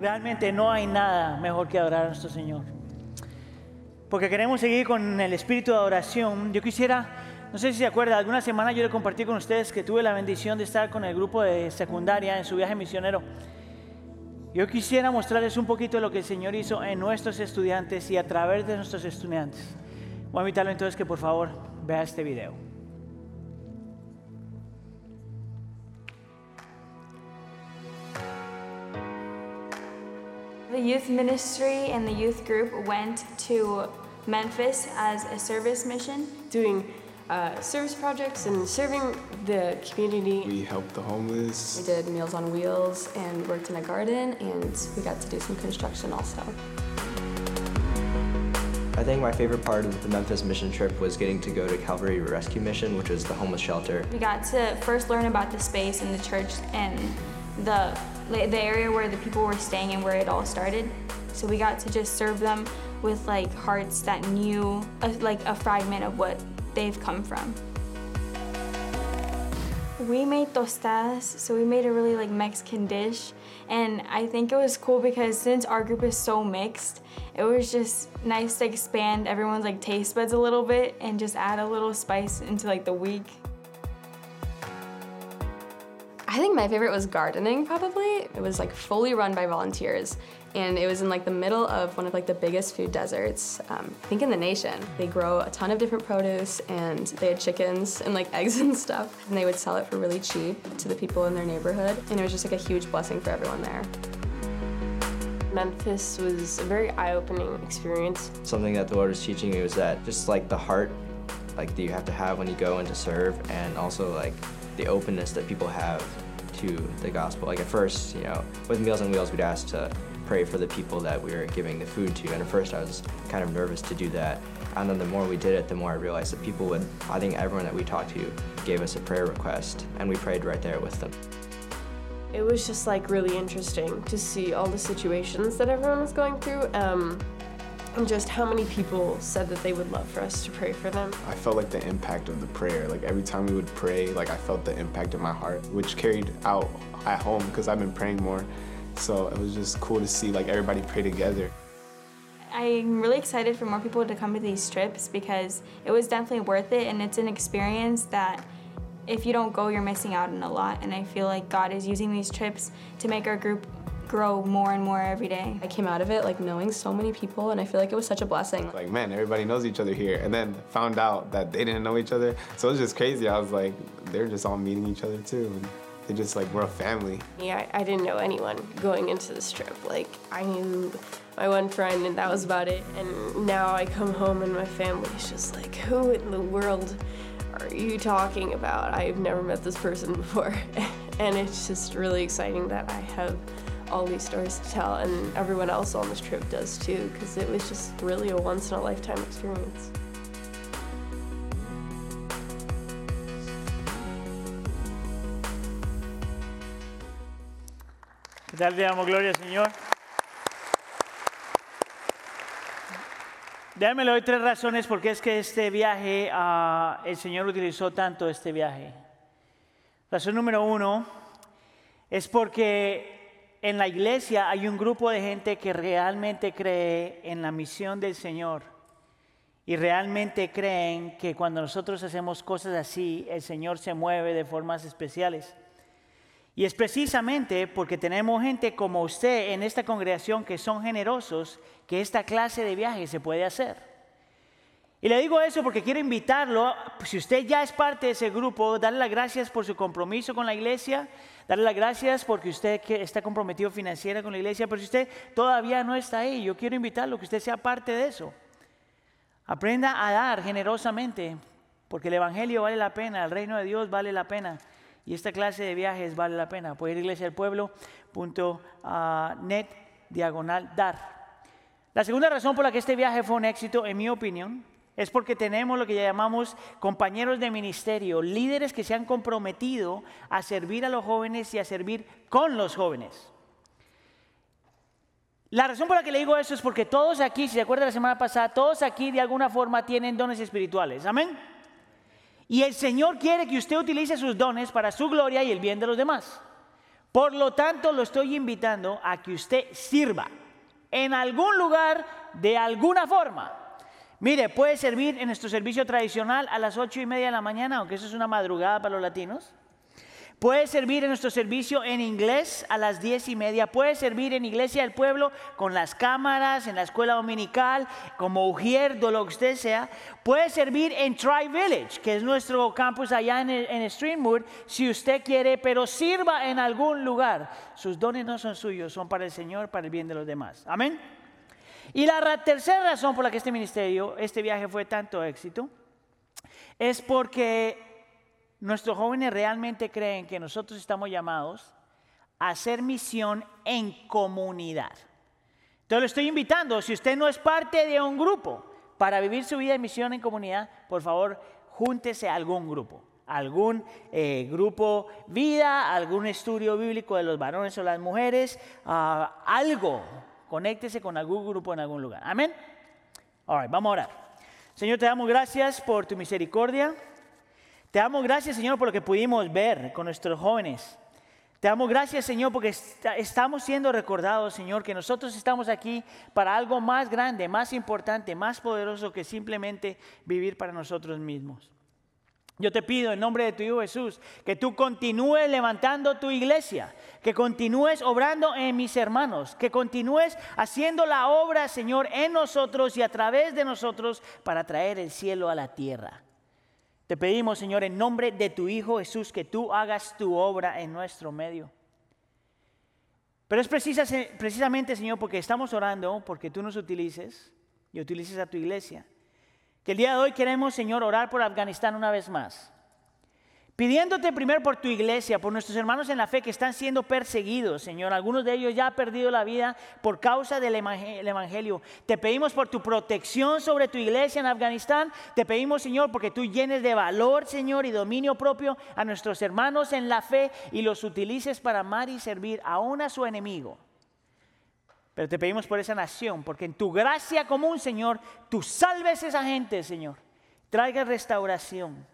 Realmente no hay nada mejor que adorar a nuestro Señor. Porque queremos seguir con el espíritu de adoración. Yo quisiera, no sé si se acuerda, alguna semana yo le compartí con ustedes que tuve la bendición de estar con el grupo de secundaria en su viaje misionero. Yo quisiera mostrarles un poquito lo que el Señor hizo en nuestros estudiantes y a través de nuestros estudiantes. Voy a invitarlo entonces que por favor vea este video. The youth ministry and the youth group went to Memphis as a service mission. doing uh, service projects and serving the community. We helped the homeless. We did Meals on Wheels and worked in a garden, and we got to do some construction also. I think my favorite part of the Memphis mission trip was getting to go to Calvary Rescue Mission, which was the homeless shelter. We got to first learn about the space and the church and the the area where the people were staying and where it all started. So we got to just serve them with like hearts that knew a, like a fragment of what they've come from. We made tostadas, so we made a really like Mexican dish. And I think it was cool because since our group is so mixed, it was just nice to expand everyone's like taste buds a little bit and just add a little spice into like the week. I think my favorite was gardening, probably. It was like fully run by volunteers, and it was in like the middle of one of like the biggest food deserts, um, I think in the nation. They grow a ton of different produce, and they had chickens and like eggs and stuff, and they would sell it for really cheap to the people in their neighborhood, and it was just like a huge blessing for everyone there. Memphis was a very eye-opening experience. Something that the Lord was teaching me was that just like the heart, like that you have to have when you go in to serve, and also like the openness that people have to the gospel. Like at first, you know, with Meals on Wheels, we'd ask to pray for the people that we were giving the food to, and at first I was kind of nervous to do that. And then the more we did it, the more I realized that people would, I think everyone that we talked to gave us a prayer request, and we prayed right there with them. It was just like really interesting to see all the situations that everyone was going through. Um, and just how many people said that they would love for us to pray for them. I felt like the impact of the prayer. Like every time we would pray, like I felt the impact in my heart, which carried out at home because I've been praying more. So it was just cool to see like everybody pray together. I'm really excited for more people to come to these trips because it was definitely worth it and it's an experience that if you don't go, you're missing out on a lot. And I feel like God is using these trips to make our group grow more and more every day. I came out of it like knowing so many people, and I feel like it was such a blessing. Like man, everybody knows each other here, and then found out that they didn't know each other. So it was just crazy. I was like, they're just all meeting each other too, and they just like we're a family. Yeah, I, I didn't know anyone going into this trip. Like I knew my one friend, and that was about it. And now I come home, and my family's just like, who in the world are you talking about? I've never met this person before, and it's just really exciting that I have all these stories to tell, and everyone else on this trip does too, because it was just really a once in a lifetime experience. ¿Qué tal? Le damos gloria Señor. Déjame le doy tres razones por qué es que este viaje, ah, el Señor utilizó tanto este viaje. Razón número uno es porque en la iglesia hay un grupo de gente que realmente cree en la misión del Señor y realmente creen que cuando nosotros hacemos cosas así, el Señor se mueve de formas especiales. Y es precisamente porque tenemos gente como usted en esta congregación que son generosos que esta clase de viaje se puede hacer. Y le digo eso porque quiero invitarlo, si usted ya es parte de ese grupo, darle las gracias por su compromiso con la iglesia, darle las gracias porque usted está comprometido financiera con la iglesia, pero si usted todavía no está ahí, yo quiero invitarlo que usted sea parte de eso. Aprenda a dar generosamente, porque el Evangelio vale la pena, el reino de Dios vale la pena. Y esta clase de viajes vale la pena. Puede ir a iglesiaelpueblo.net diagonal dar. La segunda razón por la que este viaje fue un éxito, en mi opinión, es porque tenemos lo que llamamos compañeros de ministerio, líderes que se han comprometido a servir a los jóvenes y a servir con los jóvenes. La razón por la que le digo eso es porque todos aquí, si se acuerda la semana pasada, todos aquí de alguna forma tienen dones espirituales. Amén. Y el Señor quiere que usted utilice sus dones para su gloria y el bien de los demás. Por lo tanto, lo estoy invitando a que usted sirva en algún lugar de alguna forma. Mire, puede servir en nuestro servicio tradicional a las ocho y media de la mañana, aunque eso es una madrugada para los latinos. Puede servir en nuestro servicio en inglés a las diez y media. Puede servir en Iglesia del Pueblo con las cámaras, en la escuela dominical, como Ujier, lo que usted sea. Puede servir en Tri Village, que es nuestro campus allá en, en Streamwood, si usted quiere, pero sirva en algún lugar. Sus dones no son suyos, son para el Señor, para el bien de los demás. Amén. Y la tercera razón por la que este ministerio, este viaje fue tanto éxito, es porque Nuestros jóvenes realmente creen que nosotros estamos llamados a hacer misión en comunidad. Entonces lo estoy invitando, si usted no es parte de un grupo para vivir su vida de misión en comunidad, por favor, júntese a algún grupo, algún eh, grupo vida, algún estudio bíblico de los varones o las mujeres, ah, algo, conéctese con algún grupo en algún lugar. Amén. All vamos a orar. Señor, te damos gracias por tu misericordia. Te damos gracias, Señor, por lo que pudimos ver con nuestros jóvenes. Te damos gracias, Señor, porque estamos siendo recordados, Señor, que nosotros estamos aquí para algo más grande, más importante, más poderoso que simplemente vivir para nosotros mismos. Yo te pido en nombre de tu Hijo Jesús que tú continúes levantando tu iglesia, que continúes obrando en mis hermanos, que continúes haciendo la obra, Señor, en nosotros y a través de nosotros para traer el cielo a la tierra. Te pedimos, Señor, en nombre de tu Hijo Jesús, que tú hagas tu obra en nuestro medio. Pero es precisamente, Señor, porque estamos orando, porque tú nos utilices y utilices a tu iglesia, que el día de hoy queremos, Señor, orar por Afganistán una vez más pidiéndote primero por tu iglesia, por nuestros hermanos en la fe que están siendo perseguidos, Señor. Algunos de ellos ya han perdido la vida por causa del Evangelio. Te pedimos por tu protección sobre tu iglesia en Afganistán. Te pedimos, Señor, porque tú llenes de valor, Señor, y dominio propio a nuestros hermanos en la fe y los utilices para amar y servir aún a su enemigo. Pero te pedimos por esa nación, porque en tu gracia común, Señor, tú salves a esa gente, Señor. Traiga restauración.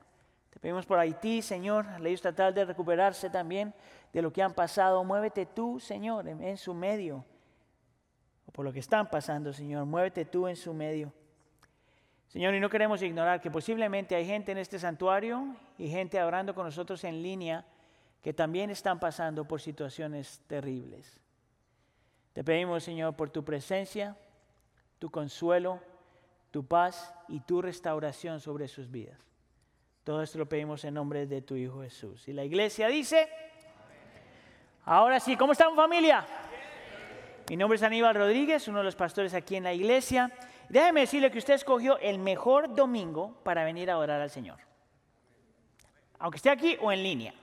Te pedimos por Haití, Señor, ellos tratar de recuperarse también de lo que han pasado. Muévete tú, Señor, en, su medio. O por lo que están pasando, Señor, muévete tú en su medio. Señor, y no queremos ignorar que posiblemente hay gente en este santuario y gente orando con nosotros en línea que también están pasando por situaciones terribles. Te pedimos, Señor, por tu presencia, tu consuelo, tu paz y tu restauración sobre sus vidas. Todo esto lo pedimos en nombre de tu Hijo Jesús. Y la iglesia dice, ahora sí, ¿cómo están familia? Mi nombre es Aníbal Rodríguez, uno de los pastores aquí en la iglesia. Déjeme decirle que usted escogió el mejor domingo para venir a orar al Señor. Aunque esté aquí o en línea.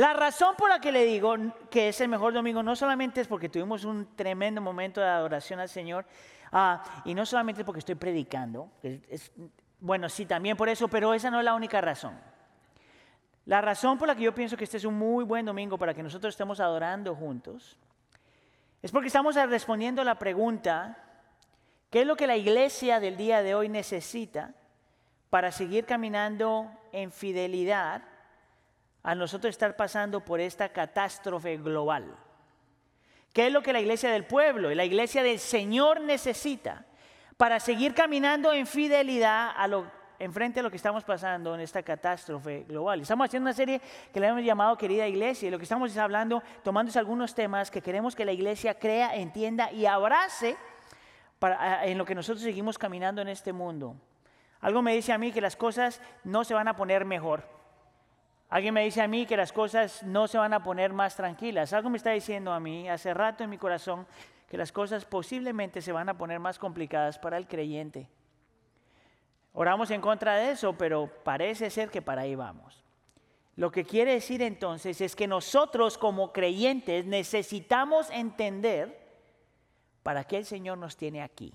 La razón por la que le digo que es el mejor domingo no solamente es porque tuvimos un tremendo momento de adoración al Señor, ah, y no solamente porque estoy predicando, bueno, sí, también por eso, pero esa no es la única razón. La razón por la que yo pienso que este es un muy buen domingo para que nosotros estemos adorando juntos es porque estamos respondiendo a la pregunta, ¿qué es lo que la iglesia del día de hoy necesita para seguir caminando en fidelidad a nosotros estar pasando por esta catástrofe global? ¿Qué es lo que la iglesia del pueblo y la iglesia del Señor necesita para seguir caminando en fidelidad a lo, enfrente a lo que estamos pasando en esta catástrofe global. Estamos haciendo una serie que le hemos llamado Querida Iglesia y lo que estamos hablando, tomando algunos temas que queremos que la iglesia crea, entienda y abrace en lo que nosotros seguimos caminando en este mundo. Algo me dice a mí que las cosas no se van a poner mejor. Alguien me dice a mí que las cosas no se van a poner más tranquilas. Algo me está diciendo a mí hace rato en mi corazón que las cosas posiblemente se van a poner más complicadas para el creyente. Oramos en contra de eso, pero parece ser que para ahí vamos. Lo que quiere decir entonces es que nosotros como creyentes necesitamos entender para qué el Señor nos tiene aquí.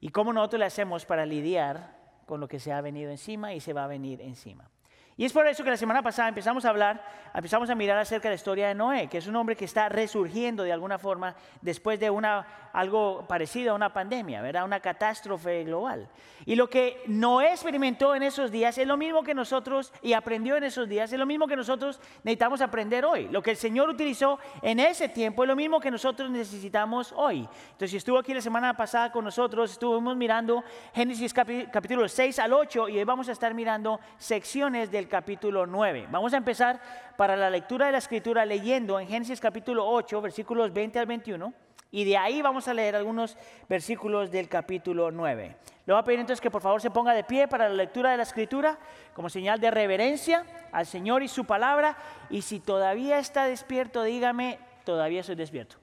Y cómo nosotros le hacemos para lidiar con lo que se ha venido encima y se va a venir encima. Y es por eso que la semana pasada empezamos a hablar, empezamos a mirar acerca de la historia de Noé, que es un hombre que está resurgiendo de alguna forma después de una, algo parecido a una pandemia, ¿verdad? Una catástrofe global. Y lo que Noé experimentó en esos días es lo mismo que nosotros, y aprendió en esos días, es lo mismo que nosotros necesitamos aprender hoy. Lo que el Señor utilizó en ese tiempo es lo mismo que nosotros necesitamos hoy. Entonces, si estuvo aquí la semana pasada con nosotros, estuvimos mirando Génesis capítulo 6 al 8 y hoy vamos a estar mirando secciones del capítulo 9. Vamos a empezar para la lectura de la escritura leyendo en Génesis capítulo 8, versículos 20 al 21. Y de ahí vamos a leer algunos versículos del capítulo 9. Le voy a pedir entonces que por favor se ponga de pie para la lectura de la escritura como señal de reverencia al Señor y su palabra. Y si todavía está despierto, dígame, todavía soy despierto.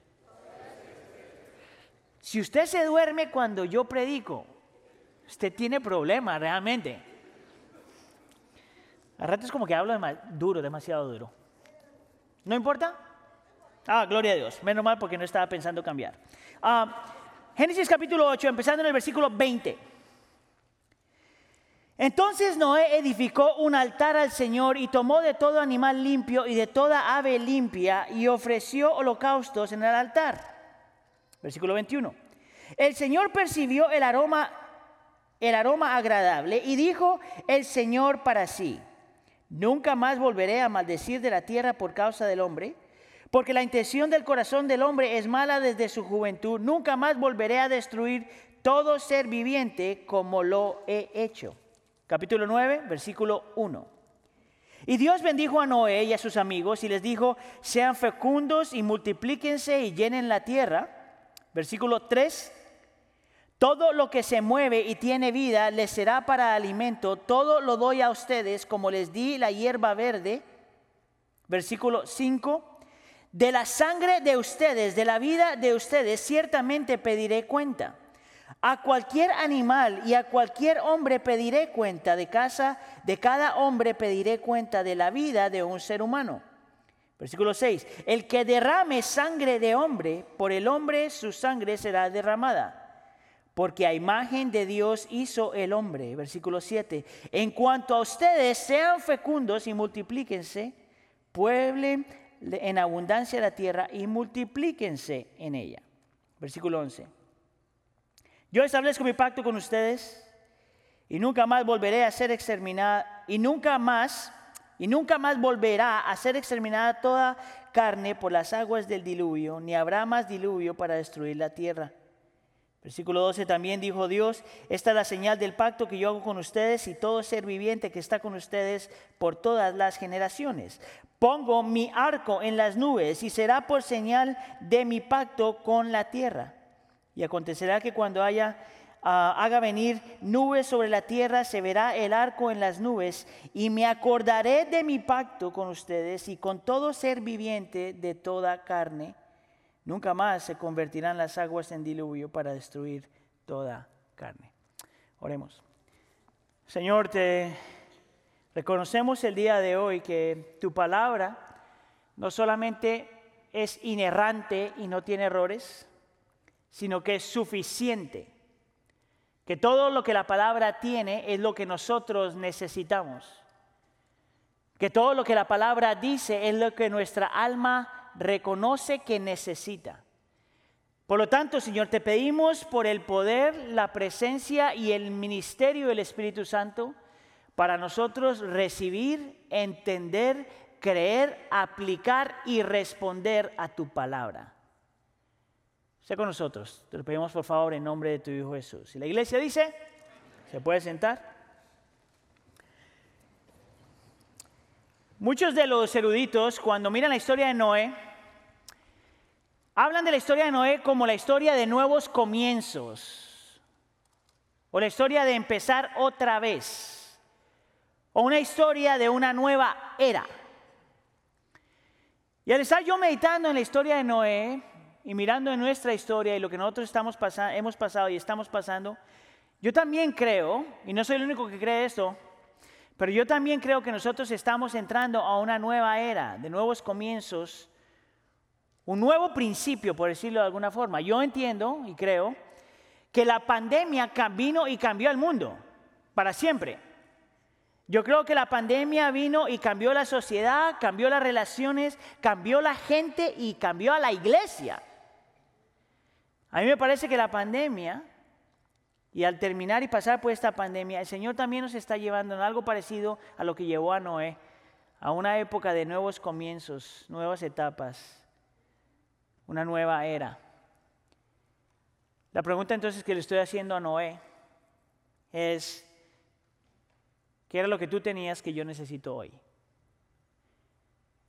Si usted se duerme cuando yo predico, usted tiene problemas realmente. A ratos como que hablo duro, demasiado duro. ¿No importa? Ah, gloria a Dios. Menos mal porque no estaba pensando cambiar. Ah, Génesis capítulo 8, empezando en el versículo 20. Entonces Noé edificó un altar al Señor y tomó de todo animal limpio y de toda ave limpia y ofreció holocaustos en el altar. Versículo 21. El Señor percibió el aroma, el aroma agradable y dijo el Señor para sí Nunca más volveré a maldecir de la tierra por causa del hombre, porque la intención del corazón del hombre es mala desde su juventud. Nunca más volveré a destruir todo ser viviente como lo he hecho. Capítulo 9, versículo 1. Y Dios bendijo a Noé y a sus amigos y les dijo, sean fecundos y multiplíquense y llenen la tierra. Versículo 3 todo lo que se mueve y tiene vida les será para alimento. Todo lo doy a ustedes como les di la hierba verde. Versículo 5. De la sangre de ustedes, de la vida de ustedes, ciertamente pediré cuenta. A cualquier animal y a cualquier hombre pediré cuenta. De casa, de cada hombre pediré cuenta de la vida de un ser humano. Versículo 6. El que derrame sangre de hombre, por el hombre su sangre será derramada porque a imagen de Dios hizo el hombre. Versículo 7. En cuanto a ustedes, sean fecundos y multiplíquense, pueblen en abundancia la tierra y multiplíquense en ella. Versículo 11. Yo establezco mi pacto con ustedes y nunca más volveré a ser exterminada y nunca más y nunca más volverá a ser exterminada toda carne por las aguas del diluvio, ni habrá más diluvio para destruir la tierra. Versículo 12 también dijo Dios, esta es la señal del pacto que yo hago con ustedes y todo ser viviente que está con ustedes por todas las generaciones. Pongo mi arco en las nubes y será por señal de mi pacto con la tierra. Y acontecerá que cuando haya, ah, haga venir nubes sobre la tierra, se verá el arco en las nubes y me acordaré de mi pacto con ustedes y con todo ser viviente de toda carne Nunca más se convertirán las aguas en diluvio para destruir toda carne. Oremos. Señor, te reconocemos el día de hoy que tu palabra no solamente es inerrante y no tiene errores, sino que es suficiente. Que todo lo que la palabra tiene es lo que nosotros necesitamos. Que todo lo que la palabra dice es lo que nuestra alma reconoce que necesita. Por lo tanto, Señor, te pedimos por el poder, la presencia y el ministerio del Espíritu Santo para nosotros recibir, entender, creer, aplicar y responder a tu palabra. Sé con nosotros. Te lo pedimos por favor en nombre de tu Hijo Jesús. Y la iglesia dice, ¿se puede sentar? Muchos de los eruditos, cuando miran la historia de Noé, hablan de la historia de Noé como la historia de nuevos comienzos, o la historia de empezar otra vez, o una historia de una nueva era. Y al estar yo meditando en la historia de Noé y mirando en nuestra historia y lo que nosotros estamos hemos pasado y estamos pasando, yo también creo, y no soy el único que cree esto, pero yo también creo que nosotros estamos entrando a una nueva era, de nuevos comienzos, un nuevo principio, por decirlo de alguna forma. Yo entiendo y creo que la pandemia vino y cambió el mundo para siempre. Yo creo que la pandemia vino y cambió la sociedad, cambió las relaciones, cambió la gente y cambió a la iglesia. A mí me parece que la pandemia, y al terminar y pasar por esta pandemia, el Señor también nos está llevando en algo parecido a lo que llevó a Noé, a una época de nuevos comienzos, nuevas etapas, una nueva era. La pregunta entonces que le estoy haciendo a Noé es, ¿qué era lo que tú tenías que yo necesito hoy?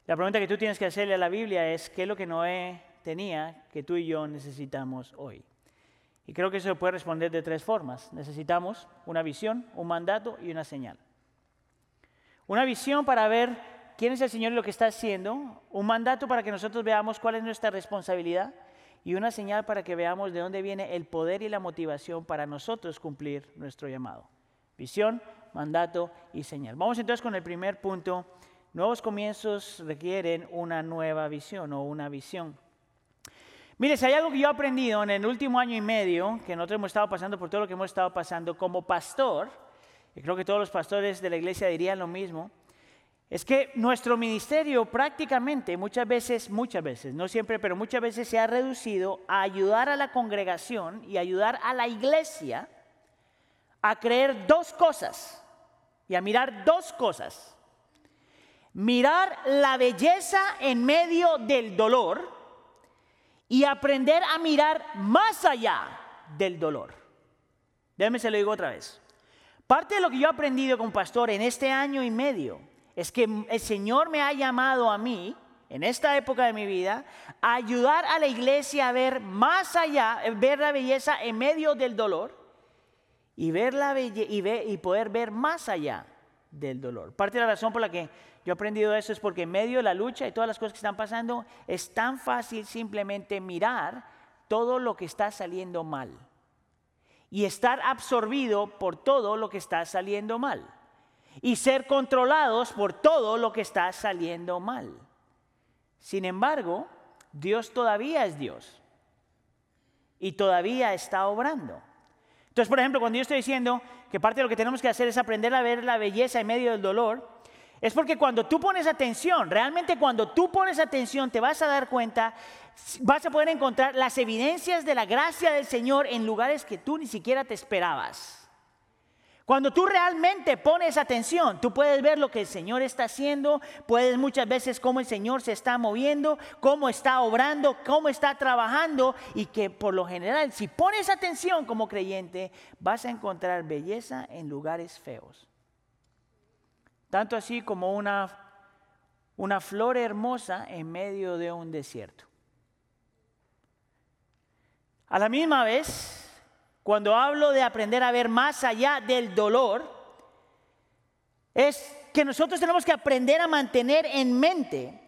La pregunta que tú tienes que hacerle a la Biblia es, ¿qué es lo que Noé tenía que tú y yo necesitamos hoy? Y creo que eso se puede responder de tres formas. Necesitamos una visión, un mandato y una señal. Una visión para ver quién es el Señor y lo que está haciendo. Un mandato para que nosotros veamos cuál es nuestra responsabilidad y una señal para que veamos de dónde viene el poder y la motivación para nosotros cumplir nuestro llamado. Visión, mandato y señal. Vamos entonces con el primer punto. Nuevos comienzos requieren una nueva visión o una visión. Mire, si hay algo que yo he aprendido en el último año y medio, que nosotros hemos estado pasando por todo lo que hemos estado pasando como pastor, y creo que todos los pastores de la iglesia dirían lo mismo, es que nuestro ministerio prácticamente, muchas veces, muchas veces, no siempre, pero muchas veces se ha reducido a ayudar a la congregación y ayudar a la iglesia a creer dos cosas y a mirar dos cosas. Mirar la belleza en medio del dolor y aprender a mirar más allá del dolor. Déjeme se lo digo otra vez. Parte de lo que yo he aprendido como pastor en este año y medio es que el Señor me ha llamado a mí, en esta época de mi vida, a ayudar a la iglesia a ver más allá, ver la belleza en medio del dolor y, ver la y poder ver más allá del dolor. Parte de la razón por la que yo he aprendido eso es porque en medio de la lucha y todas las cosas que están pasando, es tan fácil simplemente mirar todo lo que está saliendo mal y estar absorbido por todo lo que está saliendo mal y ser controlados por todo lo que está saliendo mal. Sin embargo, Dios todavía es Dios y todavía está obrando. Entonces, por ejemplo, cuando yo estoy diciendo que parte de lo que tenemos que hacer es aprender a ver la belleza en medio del dolor, es porque cuando tú pones atención, realmente cuando tú pones atención te vas a dar cuenta, vas a poder encontrar las evidencias de la gracia del Señor en lugares que tú ni siquiera te esperabas. Cuando tú realmente pones atención, tú puedes ver lo que el Señor está haciendo, puedes muchas veces cómo el Señor se está moviendo, cómo está obrando, cómo está trabajando y que por lo general, si pones atención como creyente, vas a encontrar belleza en lugares feos. Tanto así como una, una flor hermosa en medio de un desierto. A la misma vez, cuando hablo de aprender a ver más allá del dolor, es que nosotros tenemos que aprender a mantener en mente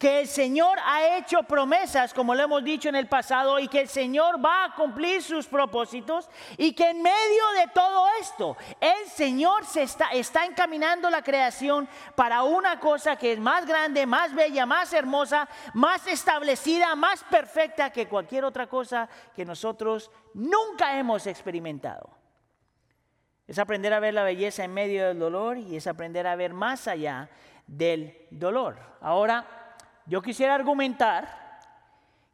que el Señor ha hecho promesas, como lo hemos dicho en el pasado, y que el Señor va a cumplir sus propósitos, y que en medio de todo esto, el Señor se está, está encaminando la creación para una cosa que es más grande, más bella, más hermosa, más establecida, más perfecta que cualquier otra cosa que nosotros nunca hemos experimentado. Es aprender a ver la belleza en medio del dolor y es aprender a ver más allá del dolor. Ahora, yo quisiera argumentar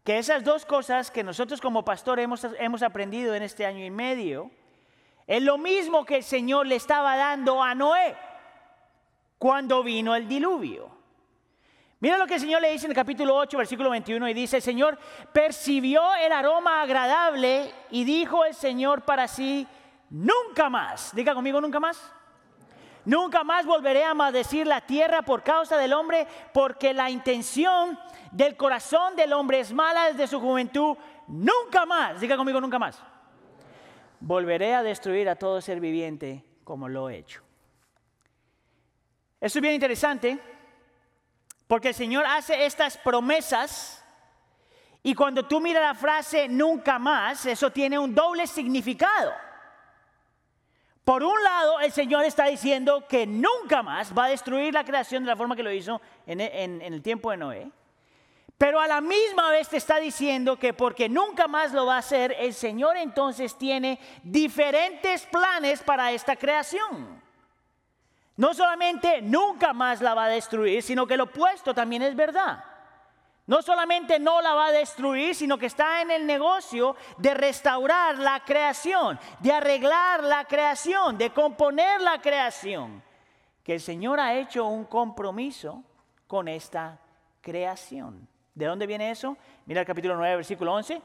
que esas dos cosas que nosotros como pastor hemos, hemos aprendido en este año y medio, es lo mismo que el Señor le estaba dando a Noé cuando vino el diluvio. Mira lo que el Señor le dice en el capítulo 8, versículo 21, y dice, el Señor percibió el aroma agradable y dijo el Señor para sí, nunca más, diga conmigo, nunca más. Nunca más volveré a maldecir la tierra por causa del hombre, porque la intención del corazón del hombre es mala desde su juventud. Nunca más, diga conmigo, nunca más. Volveré a destruir a todo ser viviente como lo he hecho. Esto es bien interesante, porque el Señor hace estas promesas y cuando tú miras la frase nunca más, eso tiene un doble significado. Por un lado, el Señor está diciendo que nunca más va a destruir la creación de la forma que lo hizo en, el tiempo de Noé. Pero a la misma vez te está diciendo que porque nunca más lo va a hacer, el Señor entonces tiene diferentes planes para esta creación. No solamente nunca más la va a destruir, sino que lo opuesto también es verdad. No solamente no la va a destruir, sino que está en el negocio de restaurar la creación, de arreglar la creación, de componer la creación. Que el Señor ha hecho un compromiso con esta creación. ¿De dónde viene eso? Mira el capítulo 9, versículo 11.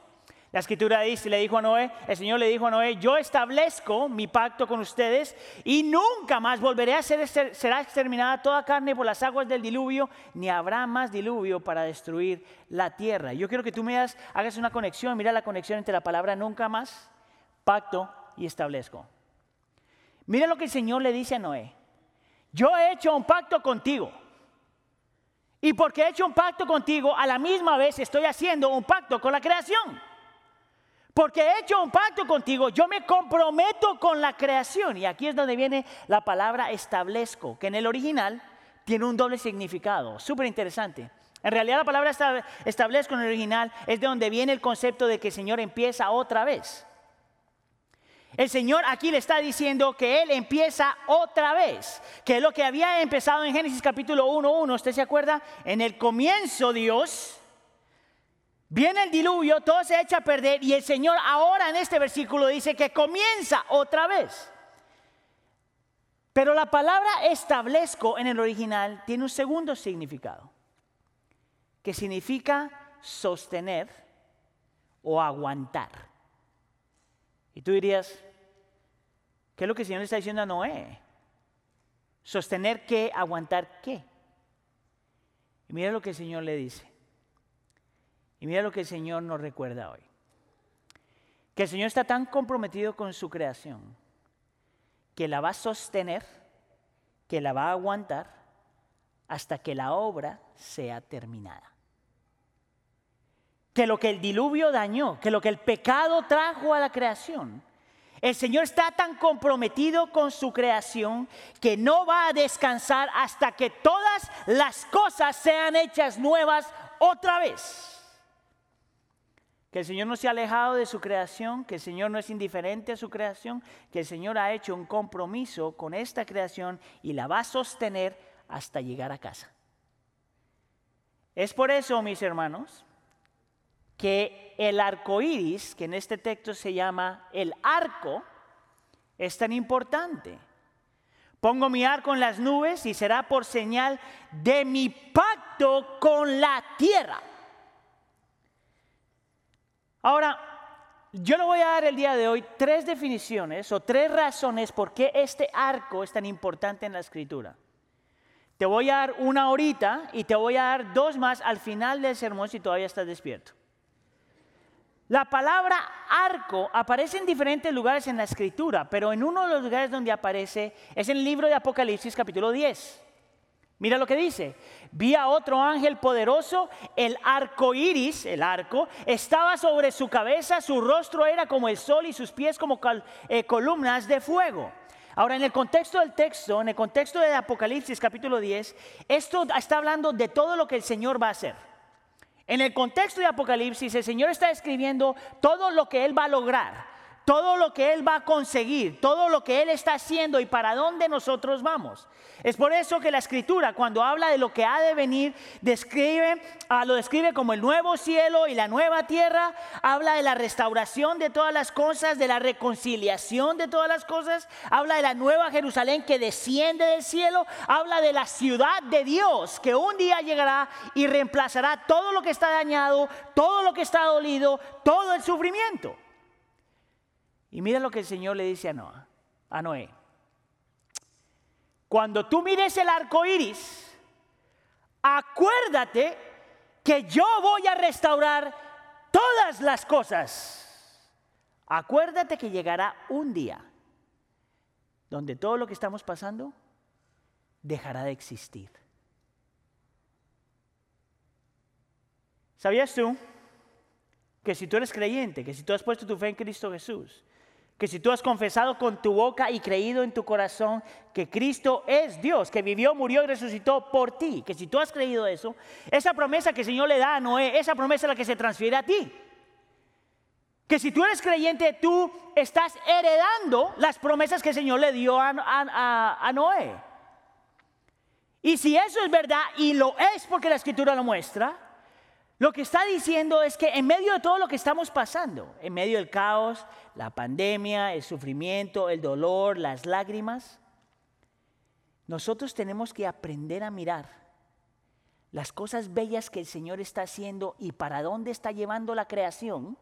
La escritura dice, le dijo a Noé, el Señor le dijo a Noé, yo establezco mi pacto con ustedes y nunca más volveré a ser, será exterminada toda carne por las aguas del diluvio, ni habrá más diluvio para destruir la tierra. Yo quiero que tú me hagas una conexión, mira la conexión entre la palabra nunca más, pacto y establezco. Mira lo que el Señor le dice a Noé, yo he hecho un pacto contigo. Y porque he hecho un pacto contigo, a la misma vez estoy haciendo un pacto con la creación. Porque he hecho un pacto contigo, yo me comprometo con la creación. Y aquí es donde viene la palabra establezco, que en el original tiene un doble significado, súper interesante. En realidad la palabra establezco en el original es de donde viene el concepto de que el Señor empieza otra vez. El Señor aquí le está diciendo que Él empieza otra vez, que lo que había empezado en Génesis capítulo 1.1, ¿usted se acuerda? En el comienzo Dios Viene el diluvio, todo se echa a perder y el Señor ahora en este versículo dice que comienza otra vez. Pero la palabra establezco en el original tiene un segundo significado, que significa sostener o aguantar. Y tú dirías, ¿qué es lo que el Señor está diciendo a Noé? ¿Sostener qué? ¿Aguantar qué? Y mira lo que el Señor le dice. Y mira lo que el Señor nos recuerda hoy. Que el Señor está tan comprometido con su creación que la va a sostener, que la va a aguantar hasta que la obra sea terminada. Que lo que el diluvio dañó, que lo que el pecado trajo a la creación, el Señor está tan comprometido con su creación que no va a descansar hasta que todas las cosas sean hechas nuevas otra vez que el Señor no se ha alejado de su creación, que el Señor no es indiferente a su creación, que el Señor ha hecho un compromiso con esta creación y la va a sostener hasta llegar a casa. Es por eso, mis hermanos, que el arco iris, que en este texto se llama el arco, es tan importante. Pongo mi arco en las nubes y será por señal de mi pacto con la tierra. Ahora, yo le voy a dar el día de hoy tres definiciones o tres razones por qué este arco es tan importante en la escritura. Te voy a dar una ahorita y te voy a dar dos más al final del sermón si todavía estás despierto. La palabra arco aparece en diferentes lugares en la escritura, pero en uno de los lugares donde aparece es en el libro de Apocalipsis capítulo 10. Mira lo que dice. Vi a otro ángel poderoso, el arco iris, el arco, estaba sobre su cabeza, su rostro era como el sol y sus pies como eh, columnas de fuego. Ahora, en el contexto del texto, en el contexto de Apocalipsis capítulo 10, esto está hablando de todo lo que el Señor va a hacer. En el contexto de Apocalipsis, el Señor está escribiendo todo lo que Él va a lograr todo lo que Él va a conseguir, todo lo que Él está haciendo y para dónde nosotros vamos. Es por eso que la escritura cuando habla de lo que ha de venir, describe, ah, lo describe como el nuevo cielo y la nueva tierra, habla de la restauración de todas las cosas, de la reconciliación de todas las cosas, habla de la nueva Jerusalén que desciende del cielo, habla de la ciudad de Dios que un día llegará y reemplazará todo lo que está dañado, todo lo que está dolido, todo el sufrimiento. Y mira lo que el Señor le dice a, a Noé. Cuando tú mires el arco iris, acuérdate que yo voy a restaurar todas las cosas. Acuérdate que llegará un día donde todo lo que estamos pasando dejará de existir. ¿Sabías tú que si tú eres creyente, que si tú has puesto tu fe en Cristo Jesús, que si tú has confesado con tu boca y creído en tu corazón que Cristo es Dios, que vivió, murió y resucitó por ti, que si tú has creído eso, esa promesa que el Señor le da a Noé, esa promesa es la que se transfiere a ti. Que si tú eres creyente, tú estás heredando las promesas que el Señor le dio a, a Noé. Y si eso es verdad, y lo es porque la escritura lo muestra, lo que está diciendo es que en medio de todo lo que estamos pasando, en medio del caos, la pandemia, el sufrimiento, el dolor, las lágrimas, nosotros tenemos que aprender a mirar las cosas bellas que el Señor está haciendo y para dónde está llevando la creación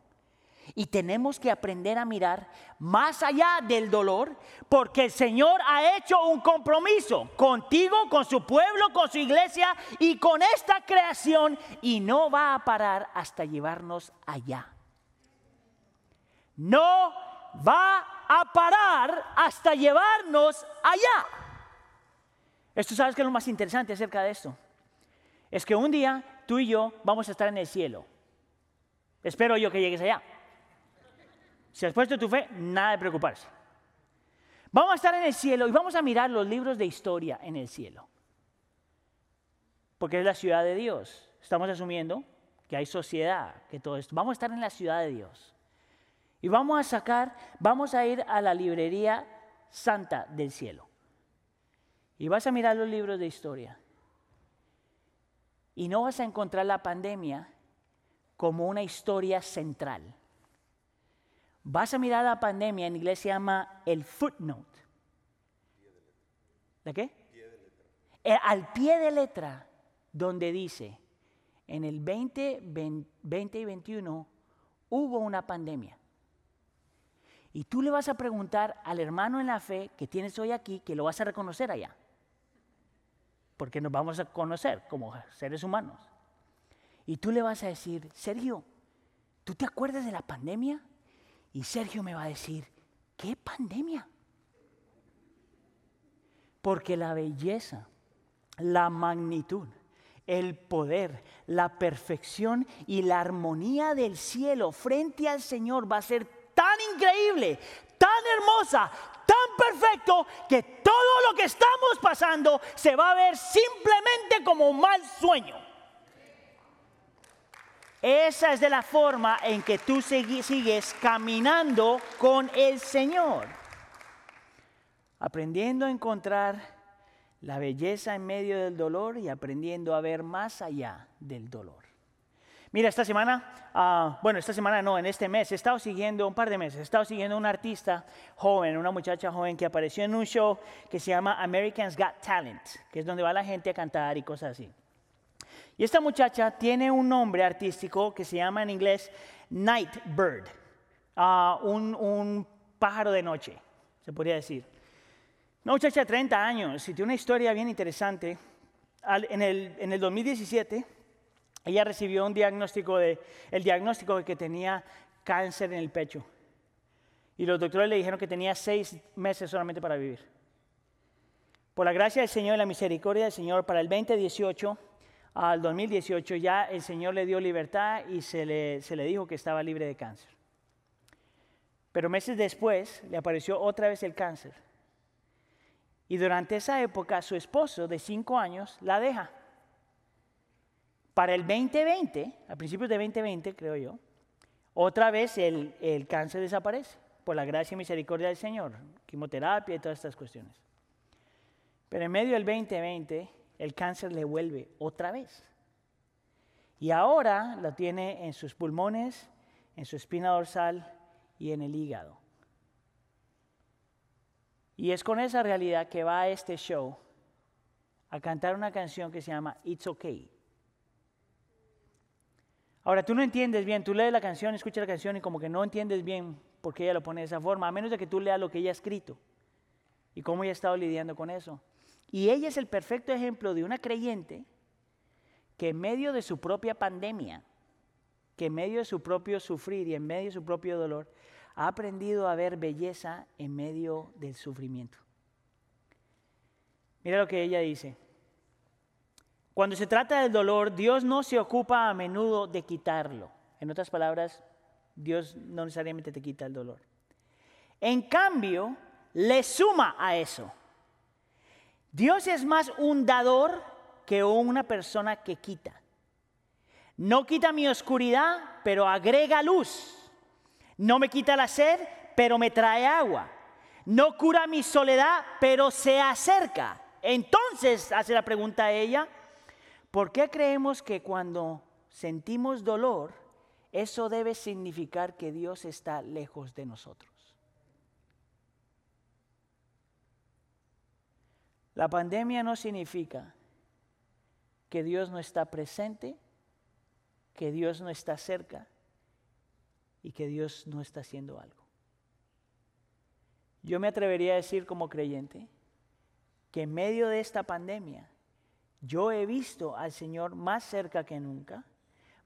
y tenemos que aprender a mirar más allá del dolor, porque el Señor ha hecho un compromiso contigo, con su pueblo, con su iglesia y con esta creación, y no va a parar hasta llevarnos allá. No va a parar hasta llevarnos allá. Esto sabes que es lo más interesante acerca de esto. Es que un día tú y yo vamos a estar en el cielo. Espero yo que llegues allá. Si has puesto tu fe, nada de preocuparse. Vamos a estar en el cielo y vamos a mirar los libros de historia en el cielo. Porque es la ciudad de Dios. Estamos asumiendo que hay sociedad, que todo esto. Vamos a estar en la ciudad de Dios. Y vamos a sacar, vamos a ir a la librería santa del cielo. Y vas a mirar los libros de historia. Y no vas a encontrar la pandemia como una historia central Vas a mirar la pandemia, en inglés se llama el footnote. ¿De qué? Eh, al pie de letra, donde dice, en el 20, 20 y 21 hubo una pandemia. Y tú le vas a preguntar al hermano en la fe que tienes hoy aquí, que lo vas a reconocer allá. Porque nos vamos a conocer como seres humanos. Y tú le vas a decir, Sergio, ¿tú te acuerdas de la pandemia? Y Sergio me va a decir, ¿qué pandemia? Porque la belleza, la magnitud, el poder, la perfección y la armonía del cielo frente al Señor va a ser tan increíble, tan hermosa, tan perfecto, que todo lo que estamos pasando se va a ver simplemente como un mal sueño. Esa es de la forma en que tú sigues caminando con el Señor. Aprendiendo a encontrar la belleza en medio del dolor y aprendiendo a ver más allá del dolor. Mira, esta semana, ah, bueno, esta semana no, en este mes, he estado siguiendo, un par de meses, he estado siguiendo una artista joven, una muchacha joven que apareció en un show que se llama Americans Got Talent, que es donde va la gente a cantar y cosas así. Y esta muchacha tiene un nombre artístico que se llama en inglés Night Bird, ah, un, pájaro de noche, se podría decir. Una muchacha de 30 años y tiene una historia bien interesante. en, el, en el 2017, ella recibió un diagnóstico de, el diagnóstico de que tenía cáncer en el pecho. Y los doctores le dijeron que tenía seis meses solamente para vivir. Por la gracia del Señor y la misericordia del Señor, para el 2018 al 2018 ya el Señor le dio libertad y se le, se le dijo que estaba libre de cáncer. Pero meses después le apareció otra vez el cáncer. Y durante esa época su esposo de cinco años la deja. Para el 2020, a principios de 2020 creo yo, otra vez el, el cáncer desaparece por la gracia y misericordia del Señor, quimioterapia y todas estas cuestiones. Pero en medio del 2020 el cáncer le vuelve otra vez. Y ahora lo tiene en sus pulmones, en su espina dorsal y en el hígado. Y es con esa realidad que va a este show a cantar una canción que se llama It's Okay. Ahora, tú no entiendes bien, tú lees la canción, escuchas la canción y como que no entiendes bien por qué ella lo pone de esa forma, a menos de que tú leas lo que ella ha escrito y cómo ella ha estado lidiando con eso. Y ella es el perfecto ejemplo de una creyente que en medio de su propia pandemia, que en medio de su propio sufrir y en medio de su propio dolor, ha aprendido a ver belleza en medio del sufrimiento. Mira lo que ella dice. Cuando se trata del dolor, Dios no se ocupa a menudo de quitarlo. En otras palabras, Dios no necesariamente te quita el dolor. En cambio, le suma a eso. Dios es más un dador que una persona que quita. No quita mi oscuridad, pero agrega luz. No me quita la sed, pero me trae agua. No cura mi soledad, pero se acerca. Entonces hace la pregunta a ella, ¿por qué creemos que cuando sentimos dolor, eso debe significar que Dios está lejos de nosotros? La pandemia no significa que Dios no está presente, que Dios no está cerca y que Dios no está haciendo algo. Yo me atrevería a decir como creyente que en medio de esta pandemia yo he visto al Señor más cerca que nunca,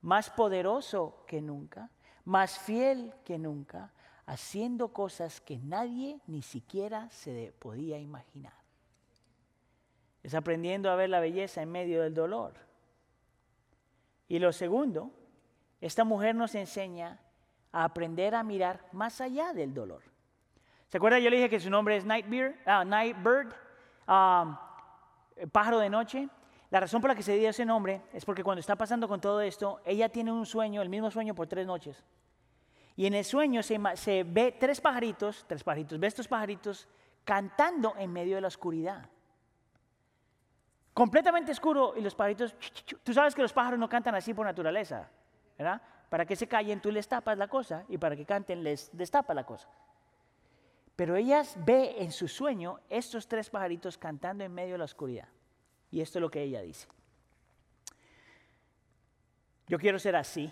más poderoso que nunca, más fiel que nunca, haciendo cosas que nadie ni siquiera se podía imaginar. Es aprendiendo a ver la belleza en medio del dolor. Y lo segundo, esta mujer nos enseña a aprender a mirar más allá del dolor. ¿Se acuerda? Yo le dije que su nombre es Nightbird, uh, Nightbird um, pájaro de noche. La razón por la que se dio ese nombre es porque cuando está pasando con todo esto, ella tiene un sueño, el mismo sueño por tres noches. Y en el sueño se, se ve tres pajaritos, tres pajaritos, ve estos pajaritos cantando en medio de la oscuridad completamente oscuro y los pajaritos, tú sabes que los pájaros no cantan así por naturaleza, ¿verdad? Para que se callen tú les tapas la cosa y para que canten les destapa la cosa. Pero ellas ve en su sueño estos tres pajaritos cantando en medio de la oscuridad. Y esto es lo que ella dice. Yo quiero ser así.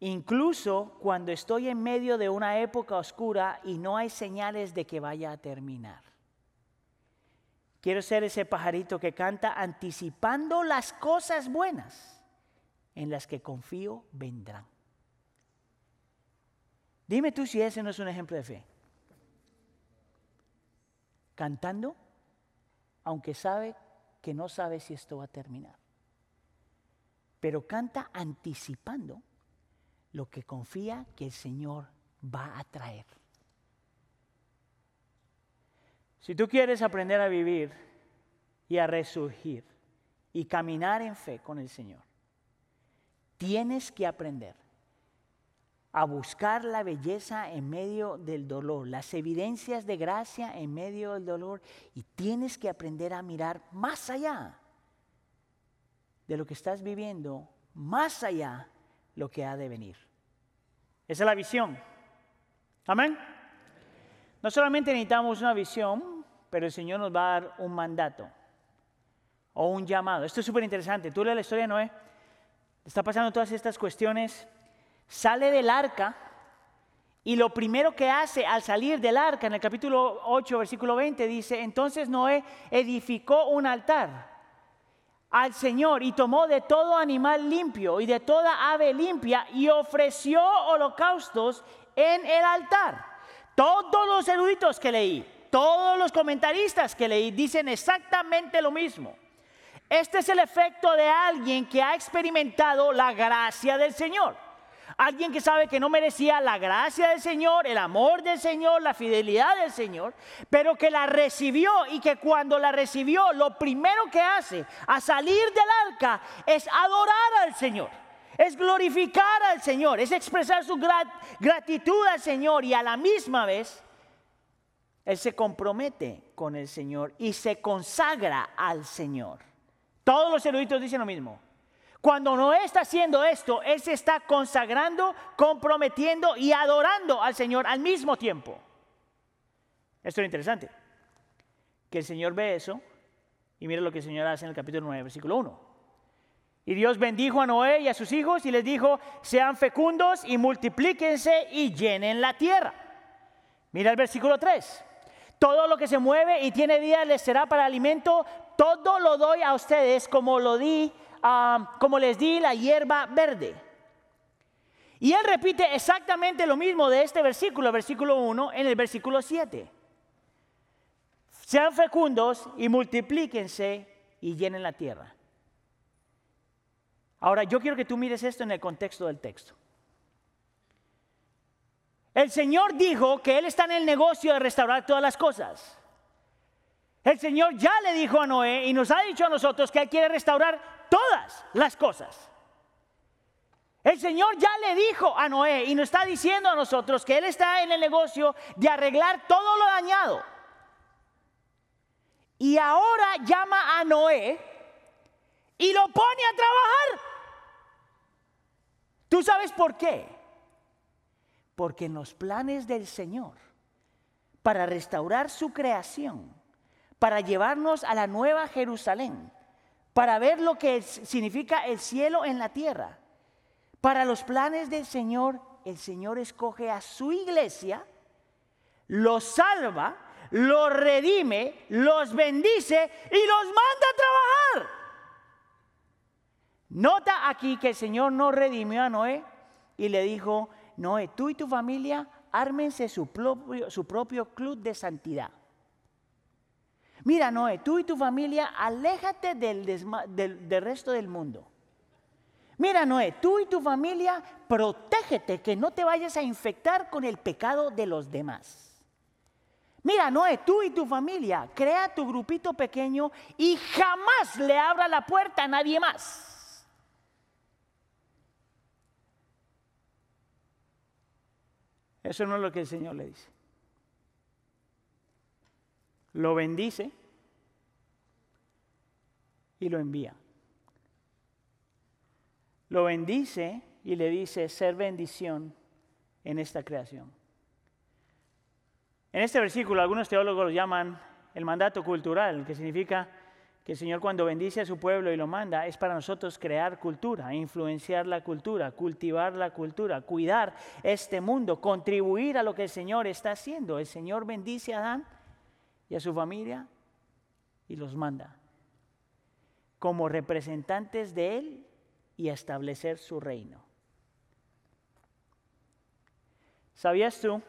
Incluso cuando estoy en medio de una época oscura y no hay señales de que vaya a terminar. Quiero ser ese pajarito que canta anticipando las cosas buenas en las que confío vendrán. Dime tú si ese no es un ejemplo de fe. Cantando, aunque sabe que no sabe si esto va a terminar. Pero canta anticipando lo que confía que el Señor va a traer. Si tú quieres aprender a vivir y a resurgir y caminar en fe con el Señor, tienes que aprender a buscar la belleza en medio del dolor, las evidencias de gracia en medio del dolor y tienes que aprender a mirar más allá de lo que estás viviendo, más allá lo que ha de venir. Esa es la visión. Amén. No solamente necesitamos una visión, pero el Señor nos va a dar un mandato o un llamado. Esto es súper interesante. Tú lees la historia de Noé, está pasando todas estas cuestiones, sale del arca y lo primero que hace al salir del arca, en el capítulo 8, versículo 20, dice, entonces Noé edificó un altar al Señor y tomó de todo animal limpio y de toda ave limpia y ofreció holocaustos en el altar. Todos los eruditos que leí, todos los comentaristas que leí dicen exactamente lo mismo. Este es el efecto de alguien que ha experimentado la gracia del Señor. Alguien que sabe que no merecía la gracia del Señor, el amor del Señor, la fidelidad del Señor, pero que la recibió y que cuando la recibió lo primero que hace a salir del arca es adorar al Señor. Es glorificar al Señor, es expresar su gratitud al Señor y a la misma vez él se compromete con el Señor y se consagra al Señor. Todos los eruditos dicen lo mismo. Cuando no está haciendo esto, Él se está consagrando, comprometiendo y adorando al Señor al mismo tiempo. Esto es interesante. Que el Señor ve eso y mire lo que el Señor hace en el capítulo 9, versículo 1. Y Dios bendijo a Noé y a sus hijos y les dijo, sean fecundos y multiplíquense y llenen la tierra. Mira el versículo 3. Todo lo que se mueve y tiene vida les será para alimento. Todo lo doy a ustedes como lo di, ah, como les di la hierba verde. Y él repite exactamente lo mismo de este versículo, versículo 1, en el versículo 7. Sean fecundos y multiplíquense y llenen la tierra. Ahora, yo quiero que tú mires esto en el contexto del texto. El Señor dijo que Él está en el negocio de restaurar todas las cosas. El Señor ya le dijo a Noé y nos ha dicho a nosotros que Él quiere restaurar todas las cosas. El Señor ya le dijo a Noé y nos está diciendo a nosotros que Él está en el negocio de arreglar todo lo dañado. Y ahora llama a Noé y lo pone a trabajar. ¿Tú sabes por qué? Porque en los planes del Señor, para restaurar su creación, para llevarnos a la nueva Jerusalén, para ver lo que significa el cielo en la tierra, para los planes del Señor, el Señor escoge a su iglesia, los salva, los redime, los bendice y los manda a trabajar. Nota aquí que el Señor no redimió a Noé y le dijo, Noé, tú y tu familia ármense su propio, su propio club de santidad. Mira, Noé, tú y tu familia, aléjate del, del, resto del mundo. Mira, Noé, tú y tu familia, protégete que no te vayas a infectar con el pecado de los demás. Mira, Noé, tú y tu familia, crea tu grupito pequeño y jamás le abra la puerta a nadie más. Eso no es lo que el Señor le dice. Lo bendice y lo envía. Lo bendice y le dice ser bendición en esta creación. En este versículo algunos teólogos lo llaman el mandato cultural, que significa que el Señor cuando bendice a su pueblo y lo manda es para nosotros crear cultura, influenciar la cultura, cultivar la cultura, cuidar este mundo, contribuir a lo que el Señor está haciendo. El Señor bendice a Adán y a su familia y los manda como representantes de Él y establecer su reino. ¿Sabías tú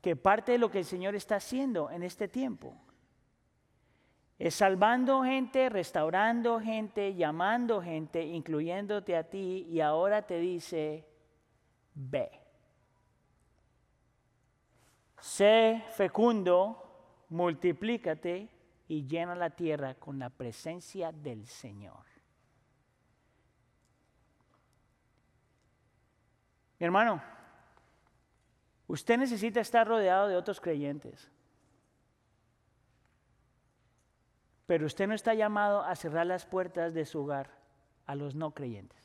que parte de lo que el Señor está haciendo en este tiempo es salvando gente, restaurando gente, llamando gente, incluyéndote a ti, y ahora te dice, ve. Sé fecundo, multiplícate y llena la tierra con la presencia del Señor. Mi hermano, usted necesita estar rodeado de otros creyentes. Pero usted no está llamado a cerrar las puertas de su hogar a los no creyentes.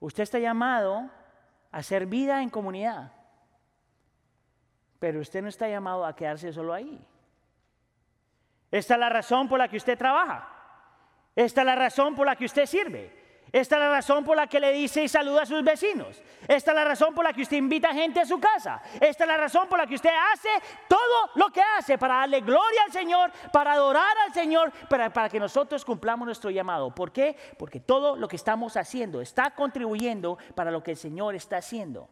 Usted está llamado a hacer vida en comunidad. Pero usted no está llamado a quedarse solo ahí. Esta es la razón por la que usted trabaja. Esta es la razón por la que usted sirve. Esta es la razón por la que le dice y saluda a sus vecinos. Esta es la razón por la que usted invita gente a su casa. Esta es la razón por la que usted hace todo lo que hace para darle gloria al Señor, para adorar al Señor, para, para que nosotros cumplamos nuestro llamado. ¿Por qué? Porque todo lo que estamos haciendo está contribuyendo para lo que el Señor está haciendo.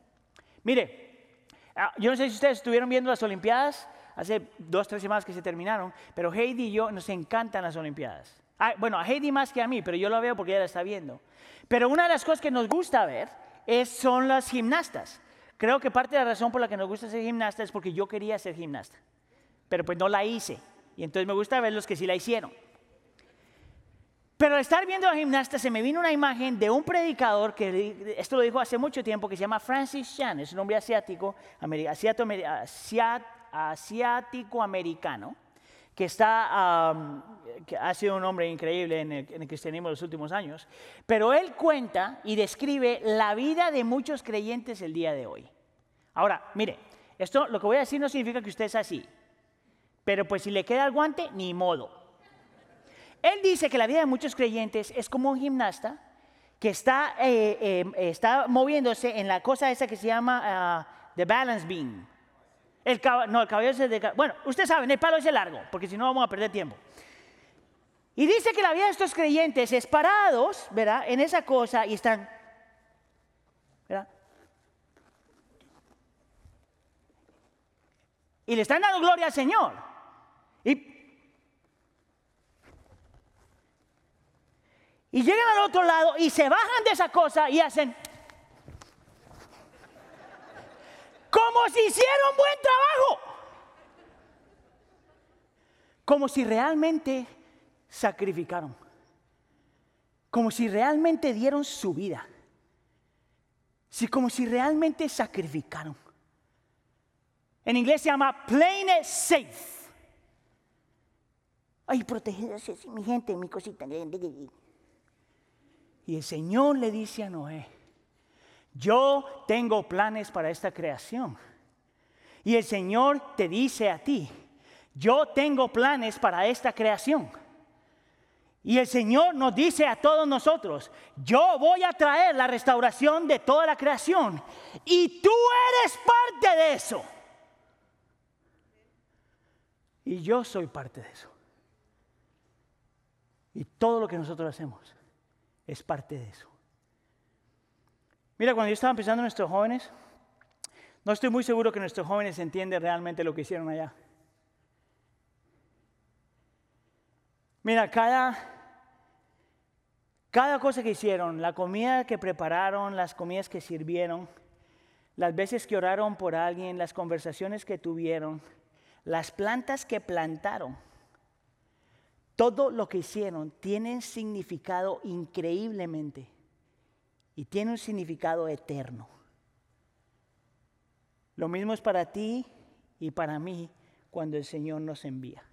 Mire, ah, yo no sé si ustedes estuvieron viendo las Olimpiadas hace dos, tres semanas que se terminaron, pero Heidi y yo nos encantan las Olimpiadas. Ah, bueno, a Heidi más que a mí, pero yo lo veo porque ella la está viendo. Pero una de las cosas que nos gusta ver es, son las gimnastas. Creo que parte de la razón por la que nos gusta ser gimnasta es porque yo quería ser gimnasta, pero pues no la hice. Y entonces me gusta ver los que sí la hicieron. Pero al estar viendo a gimnasta se me vino una imagen de un predicador que esto lo dijo hace mucho tiempo que se llama Francis Chan, es un hombre asiático, asiático americano que, está, ha sido un hombre increíble en el, cristianismo de los últimos años, pero él cuenta y describe la vida de muchos creyentes el día de hoy. Ahora, mire, esto lo que voy a decir no significa que usted es así, pero pues si le queda el guante, ni modo. Él dice que la vida de muchos creyentes es como un gimnasta que está, eh, eh, está moviéndose en la cosa esa que se llama ah, the balance beam. El no, el caballo es de... Bueno, ustedes saben, el palo es largo, porque si no vamos a perder tiempo. Y dice que la vida de estos creyentes es parados, ¿verdad? En esa cosa y están, ¿verdad? Y le están dando gloria al Señor. Y, y llegan al otro lado y se bajan de esa cosa y hacen... como si hicieron buen trabajo. Como si realmente sacrificaron. Como si realmente dieron su vida. Sí, como si realmente sacrificaron. En inglés se llama Plain Safe. Ay, protegidas, mi gente, mi cosita. Y el Señor le dice a Noé, yo tengo planes para esta creación. Y el Señor te dice a ti, yo tengo planes para esta creación. Y el Señor nos dice a todos nosotros, yo voy a traer la restauración de toda la creación. Y tú eres parte de eso. Y yo soy parte de eso. Y todo lo que nosotros hacemos es parte de eso. Mira, cuando yo estaba empezando nuestros jóvenes, no estoy muy seguro que nuestros jóvenes entienden realmente lo que hicieron allá. Mira, cada, cada cosa que hicieron, la comida que prepararon, las comidas que sirvieron, las veces que oraron por alguien, las conversaciones que tuvieron, las plantas que plantaron, todo lo que hicieron tiene significado increíblemente y tiene un significado eterno. Lo mismo es para ti y para mí cuando el Señor nos envía.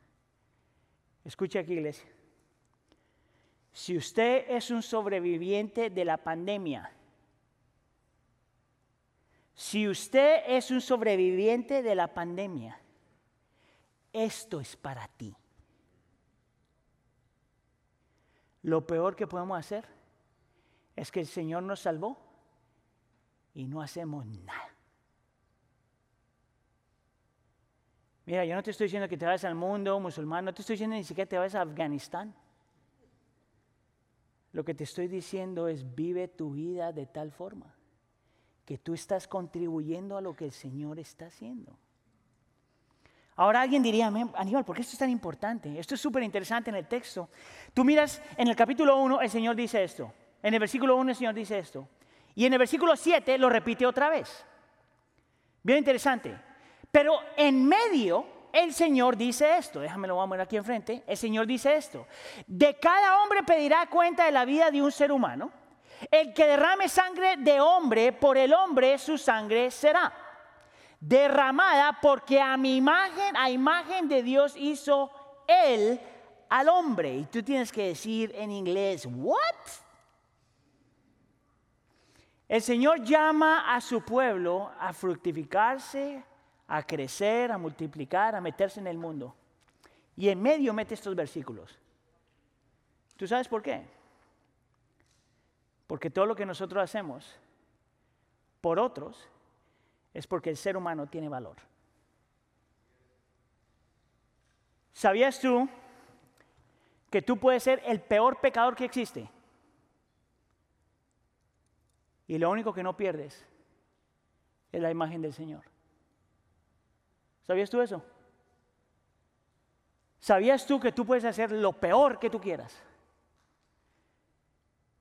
Escucha aquí, iglesia. Si usted es un sobreviviente de la pandemia, si usted es un sobreviviente de la pandemia, esto es para ti. Lo peor que podemos hacer es que el Señor nos salvó y no hacemos nada. Mira, yo no te estoy diciendo que te vayas al mundo musulmán, no te estoy diciendo ni siquiera te vayas a Afganistán. Lo que te estoy diciendo es vive tu vida de tal forma que tú estás contribuyendo a lo que el Señor está haciendo. Ahora alguien diría, Aníbal, ¿por qué esto es tan importante? Esto es súper interesante en el texto. Tú miras, en el capítulo 1 el Señor dice esto. En el versículo 1 el Señor dice esto. Y en el versículo 7 lo repite otra vez. Bien interesante. Pero en medio el Señor dice esto. Déjame lo vamos a poner aquí enfrente. El Señor dice esto. De cada hombre pedirá cuenta de la vida de un ser humano. El que derrame sangre de hombre, por el hombre su sangre será derramada porque a mi imagen, a imagen de Dios hizo Él al hombre. Y tú tienes que decir en inglés, ¿what? El Señor llama a su pueblo a fructificarse, a crecer, a multiplicar, a meterse en el mundo. Y en medio mete estos versículos. ¿Tú sabes por qué? Porque todo lo que nosotros hacemos por otros es porque el ser humano tiene valor. ¿Sabías tú que tú puedes ser el peor pecador que existe? Y lo único que no pierdes es la imagen del Señor. ¿Sabías tú eso? ¿Sabías tú que tú puedes hacer lo peor que tú quieras?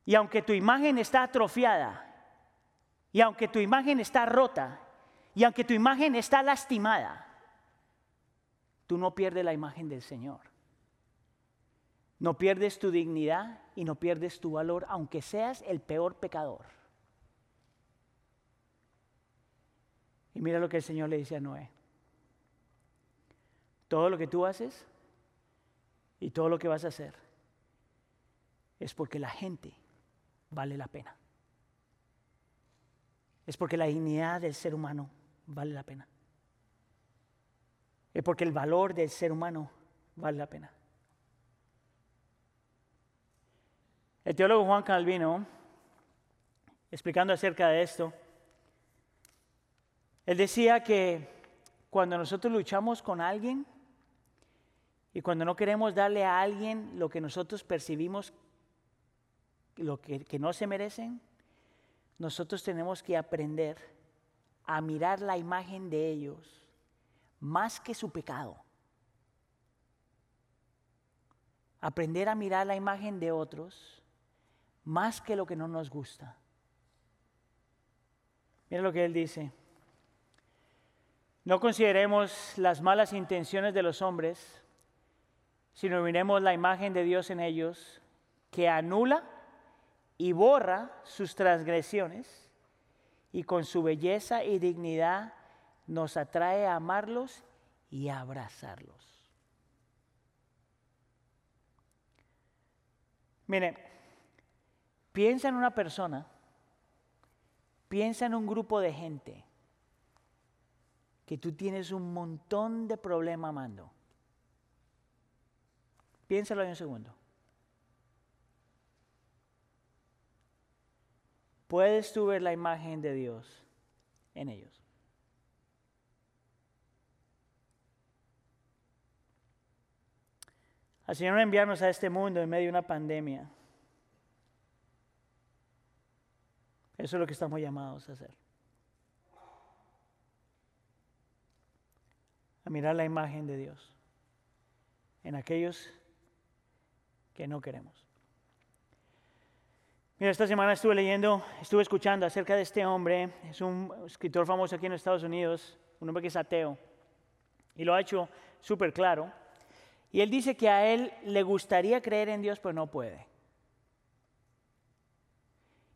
Y aunque tu imagen está atrofiada, y aunque tu imagen está rota, y aunque tu imagen está lastimada, tú no pierdes la imagen del Señor. No pierdes tu dignidad y no pierdes tu valor, aunque seas el peor pecador. Y mira lo que el Señor le dice a Noé. Todo lo que tú haces y todo lo que vas a hacer es porque la gente vale la pena. Es porque la dignidad del ser humano vale la pena. Es porque el valor del ser humano vale la pena. El teólogo Juan Calvino, explicando acerca de esto, él decía que cuando nosotros luchamos con alguien y cuando no queremos darle a alguien lo que nosotros percibimos, lo que, que no se merecen, nosotros tenemos que aprender a mirar la imagen de ellos más que su pecado. Aprender a mirar la imagen de otros más que lo que no nos gusta. Mira lo que él dice. No consideremos las malas intenciones de los hombres, sino miremos la imagen de Dios en ellos, que anula y borra sus transgresiones y con su belleza y dignidad nos atrae a amarlos y a abrazarlos. Mire, piensa en una persona, piensa en un grupo de gente que tú tienes un montón de problema amando. Piénsalo en un segundo. Puedes tú ver la imagen de Dios en ellos. Al Señor enviarnos a este mundo en medio de una pandemia. Eso es lo que estamos llamados a hacer. A mirar la imagen de Dios en aquellos que no queremos. Mira, esta semana estuve leyendo, estuve escuchando acerca de este hombre, es un escritor famoso aquí en Estados Unidos, un hombre que es ateo, y lo ha hecho súper claro. Y él dice que a él le gustaría creer en Dios, pero no puede.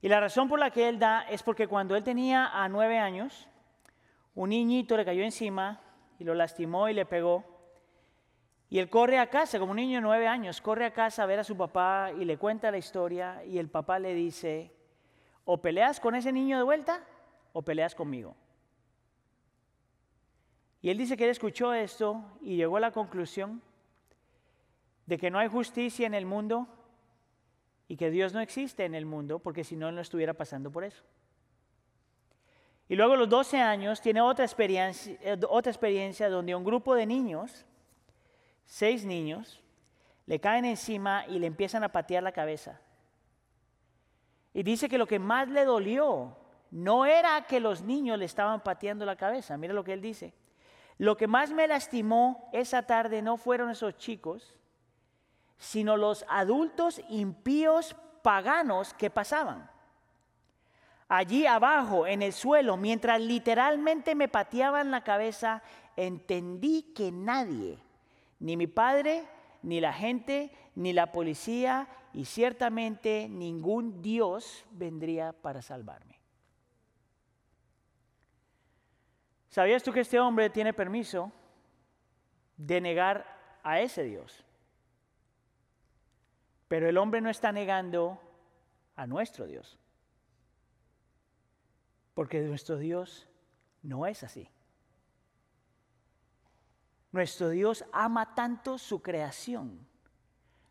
Y la razón por la que él da es porque cuando él tenía a nueve años, un niñito le cayó encima y lo lastimó y le pegó. Y él corre a casa, como un niño de nueve años, corre a casa a ver a su papá y le cuenta la historia y el papá le dice, o peleas con ese niño de vuelta o peleas conmigo. Y él dice que él escuchó esto y llegó a la conclusión de que no hay justicia en el mundo y que Dios no existe en el mundo, porque si no, no estuviera pasando por eso. Y luego a los 12 años tiene eh, otra experiencia donde un grupo de niños, seis niños, le caen encima y le empiezan a patear la cabeza. Y dice que lo que más le dolió no era que los niños le estaban pateando la cabeza. Mira lo que él dice. Lo que más me lastimó esa tarde no fueron esos chicos, sino los adultos impíos paganos que pasaban. Allí abajo, en el suelo, mientras literalmente me pateaban la cabeza, entendí que nadie, ni mi padre, ni la gente, ni la policía, y ciertamente ningún Dios vendría para salvarme. ¿Sabías tú que este hombre tiene permiso de negar a ese Dios? Pero el hombre no está negando a nuestro Dios. Porque nuestro Dios no es así. Nuestro Dios ama tanto su creación.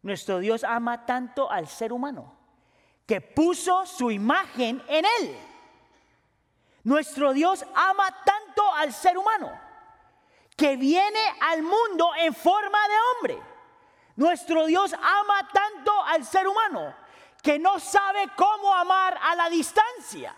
Nuestro Dios ama tanto al ser humano que puso su imagen en él. Nuestro Dios ama tanto al ser humano que viene al mundo en forma de hombre nuestro Dios ama tanto al ser humano que no sabe cómo amar a la distancia.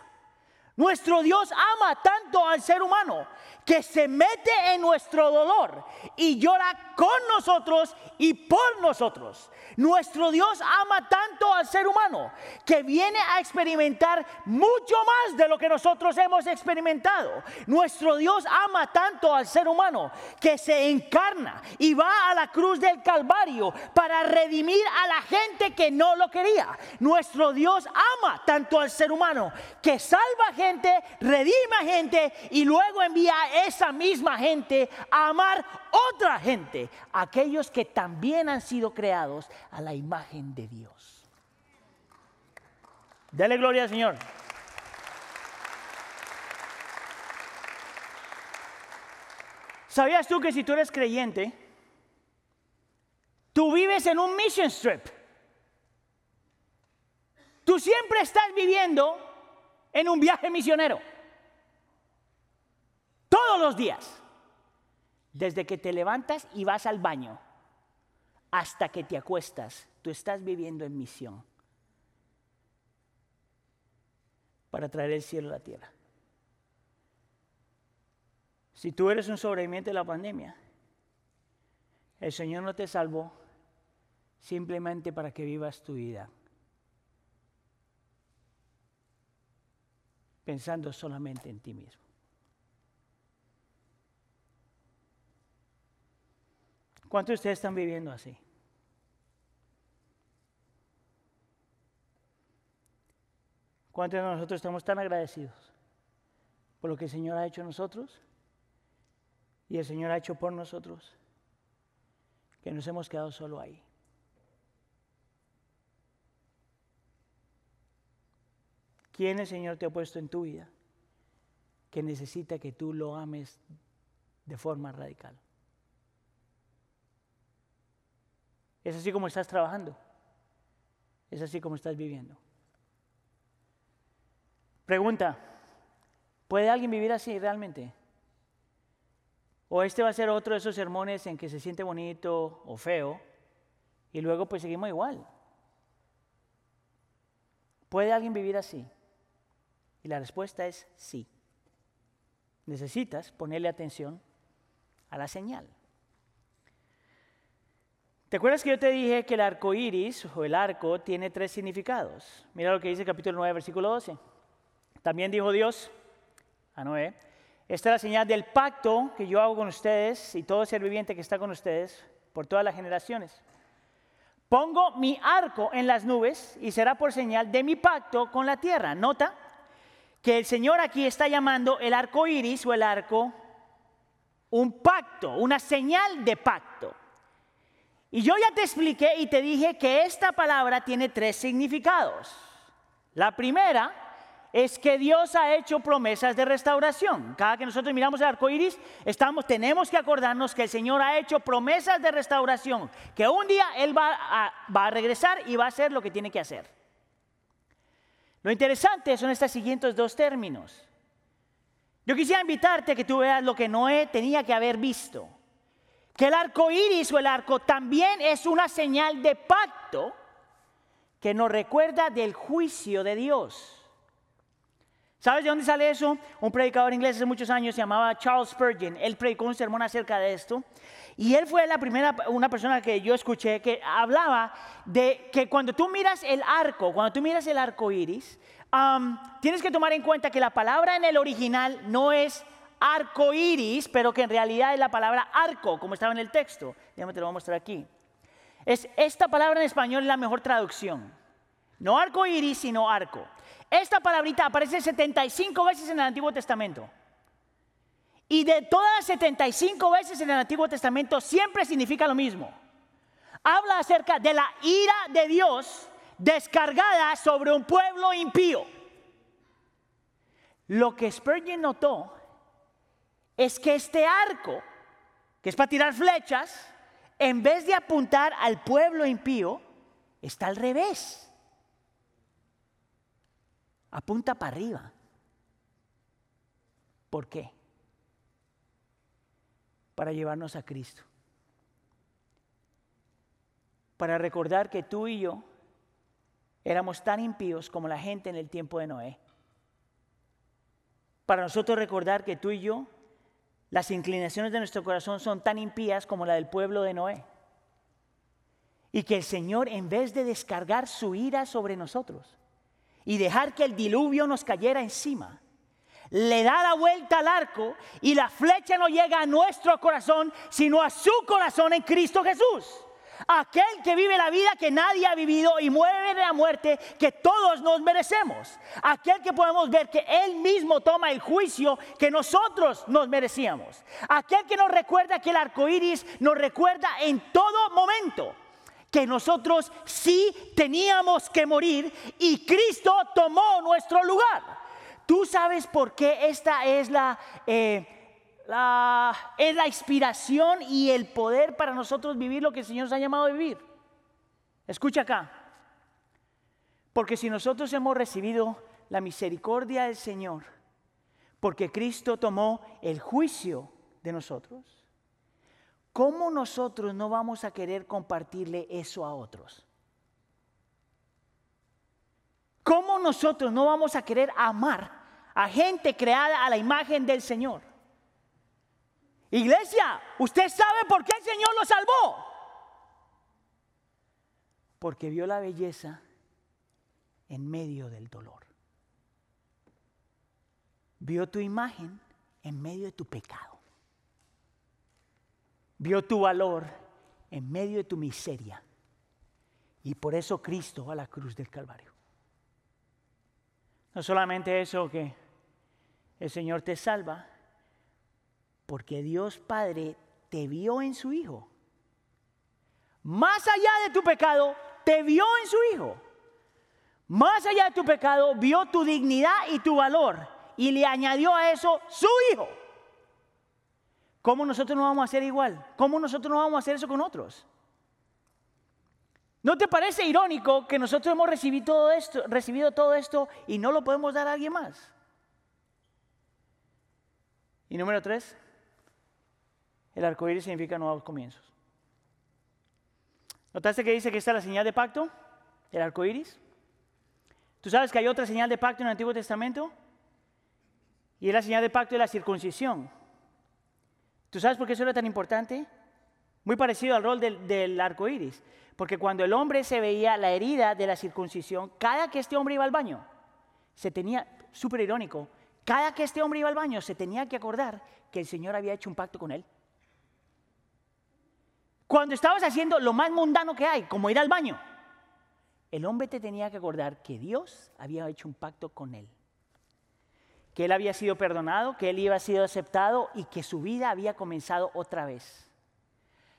Nuestro Dios ama tanto al ser humano que se mete en nuestro dolor y llora con nosotros y por nosotros. Nuestro Dios ama tanto al ser humano que viene a experimentar mucho más de lo que nosotros hemos experimentado. Nuestro Dios ama tanto al ser humano que se encarna y va a la cruz del Calvario para redimir a la gente que no lo quería. Nuestro Dios ama tanto al ser humano que salva gente, redime gente y luego envía a esa misma gente a amar otra gente, aquellos que también han sido creados a la imagen de Dios. Dale gloria al Señor. ¿Sabías tú que si tú eres creyente, tú vives en un mission trip? Tú siempre estás viviendo en un viaje misionero. Todos los días. Desde que te levantas y vas al baño hasta que te acuestas, tú estás viviendo en misión para traer el cielo a la tierra. Si tú eres un sobreviviente de la pandemia, el Señor no te salvó simplemente para que vivas tu vida pensando solamente en ti mismo. ¿Cuántos de ustedes están viviendo así? ¿Cuántos de nosotros estamos tan agradecidos por lo que el Señor ha hecho a nosotros Y el Señor ha hecho por nosotros que nos hemos quedado solo ahí. ¿Quién el Señor te ha puesto en tu vida que necesita que tú lo ames de forma radical? Es así como estás trabajando. Es así como estás viviendo. Pregunta, ¿puede alguien vivir así realmente? O este va a ser otro de esos sermones en que se siente bonito o feo y luego pues seguimos igual. ¿Puede alguien vivir así? Y la respuesta es sí. Necesitas ponerle atención a la señal. ¿Te acuerdas que yo te dije que el arco iris o el arco tiene tres significados? Mira lo que dice el capítulo 9, versículo 12. También dijo Dios a Noé: Esta es la señal del pacto que yo hago con ustedes y todo ser viviente que está con ustedes por todas las generaciones. Pongo mi arco en las nubes y será por señal de mi pacto con la tierra. Nota que el Señor aquí está llamando el arco iris o el arco un pacto, una señal de pacto. Y yo ya te expliqué y te dije que esta palabra tiene tres significados. La primera es que Dios ha hecho promesas de restauración. Cada que nosotros miramos el arco iris, estamos, tenemos que acordarnos que el Señor ha hecho promesas de restauración, que un día Él va a, va a regresar y va a hacer lo que tiene que hacer. Lo interesante son estos siguientes dos términos. Yo quisiera invitarte a que tú veas lo que Noé tenía que haber visto que el arco iris o el arco también es una señal de pacto que nos recuerda del juicio de Dios. ¿Sabes de dónde sale eso? Un predicador inglés hace muchos años se llamaba Charles Spurgeon. Él predicó un sermón acerca de esto. Y él fue la primera, una persona que yo escuché que hablaba de que cuando tú miras el arco, cuando tú miras el arco iris, tienes que tomar en cuenta que la palabra en el original no es arco iris, pero que en realidad es la palabra arco, como estaba en el texto. Déjame te lo voy a mostrar aquí. Es, esta palabra en español es la mejor traducción. No arco iris, sino arco. Esta palabrita aparece 75 veces en el Antiguo Testamento. Y de todas las 75 veces en el Antiguo Testamento siempre significa lo mismo. Habla acerca de la ira de Dios descargada sobre un pueblo impío. Lo que Spurgeon notó es que este arco, que es para tirar flechas, en vez de apuntar al pueblo impío, está al revés. Apunta para arriba. ¿Por qué? Para llevarnos a Cristo. Para recordar que tú y yo éramos tan impíos como la gente en el tiempo de Noé. Para nosotros recordar que tú y yo las inclinaciones de nuestro corazón son tan impías como la del pueblo de Noé. Y que el Señor, en vez de descargar su ira sobre nosotros y dejar que el diluvio nos cayera encima, le da la vuelta al arco y la flecha no llega a nuestro corazón, sino a su corazón en Cristo Jesús. Aquel que vive la vida que nadie ha vivido y muere de la muerte que todos nos merecemos. Aquel que podemos ver que Él mismo toma el juicio que nosotros nos merecíamos. Aquel que nos recuerda que el arco iris nos recuerda en todo momento que nosotros sí teníamos que morir y Cristo tomó nuestro lugar. Tú sabes por qué esta es la. Eh, es la inspiración y el poder para nosotros vivir lo que el Señor nos ha llamado a vivir. Escucha acá. Porque si nosotros hemos recibido la misericordia del Señor, porque Cristo tomó el juicio de nosotros, ¿cómo nosotros no vamos a querer compartirle eso a otros? ¿Cómo nosotros no vamos a querer amar a gente creada a la imagen del Señor? Iglesia, ¿usted sabe por qué el Señor lo salvó? Porque vio la belleza en medio del dolor. Vio tu imagen en medio de tu pecado. Vio tu valor en medio de tu miseria. Y por eso Cristo va a la cruz del Calvario. No solamente eso que el Señor te salva, Porque Dios Padre te vio en su Hijo. Más allá de tu pecado, te vio en su Hijo. Más allá de tu pecado, vio tu dignidad y tu valor y le añadió a eso su Hijo. ¿Cómo nosotros no vamos a hacer igual? ¿Cómo nosotros no vamos a hacer eso con otros? ¿No te parece irónico que nosotros hemos recibido todo esto, recibido todo esto y no lo podemos dar a alguien más? Y número tres, el arco iris significa nuevos comienzos. ¿Notaste que dice que está la señal de pacto? El arco iris. ¿Tú sabes que hay otra señal de pacto en el Antiguo Testamento? Y es la señal de pacto de la circuncisión. ¿Tú sabes por qué eso era tan importante? Muy parecido al rol del, del arco iris. Porque cuando el hombre se veía la herida de la circuncisión, cada que este hombre iba al baño, se tenía, súper irónico, cada que este hombre iba al baño se tenía que acordar que el Señor había hecho un pacto con él. Cuando estabas haciendo lo más mundano que hay, como ir al baño, el hombre te tenía que acordar que Dios había hecho un pacto con él que él había sido perdonado, que él iba a sido aceptado y que su vida había comenzado otra vez.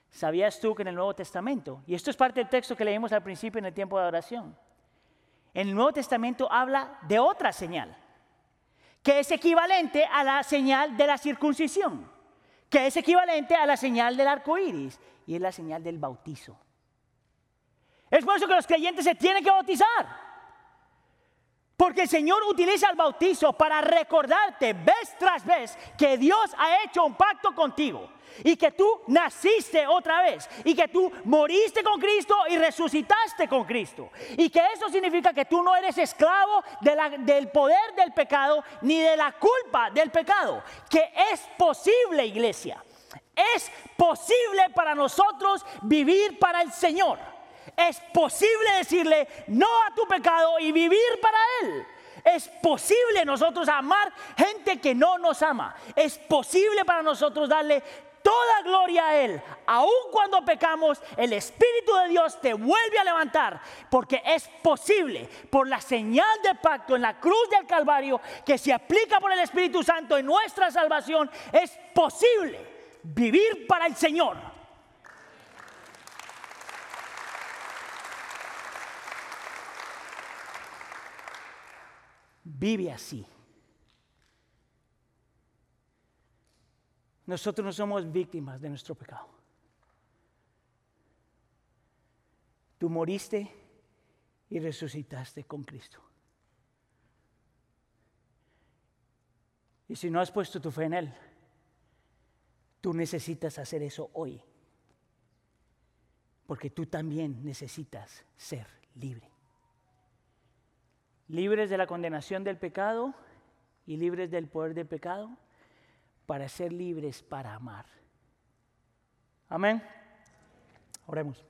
¿Sabías tú que en el Nuevo Testamento, y esto es parte del texto que leímos al principio en el tiempo de oración, en el Nuevo Testamento habla de otra señal, que es equivalente a la señal de la circuncisión, que es equivalente a la señal del arco iris, y es la señal del bautizo. Es por eso que los creyentes se tienen que bautizar. Porque el Señor utiliza el bautizo para recordarte vez tras vez que Dios ha hecho un pacto contigo y que tú naciste otra vez y que tú moriste con Cristo y resucitaste con Cristo. Y que eso significa que tú no eres esclavo del poder del pecado ni de la culpa del pecado. Que es posible, iglesia. Es posible para nosotros vivir para el Señor es posible decirle no a tu pecado y vivir para Él. Es posible nosotros amar gente que no nos ama. Es posible para nosotros darle toda gloria a Él. Aun cuando pecamos, el Espíritu de Dios te vuelve a levantar. Porque es posible, por la señal de pacto en la cruz del Calvario, que se aplica por el Espíritu Santo en nuestra salvación, es posible vivir para el Señor. Vive así. Nosotros no somos víctimas de nuestro pecado. Tú moriste y resucitaste con Cristo. Y si no has puesto tu fe en Él, tú necesitas hacer eso hoy. Porque tú también necesitas ser libre libres de la condenación del pecado y libres del poder del pecado, para ser libres para amar. Amén. Oremos.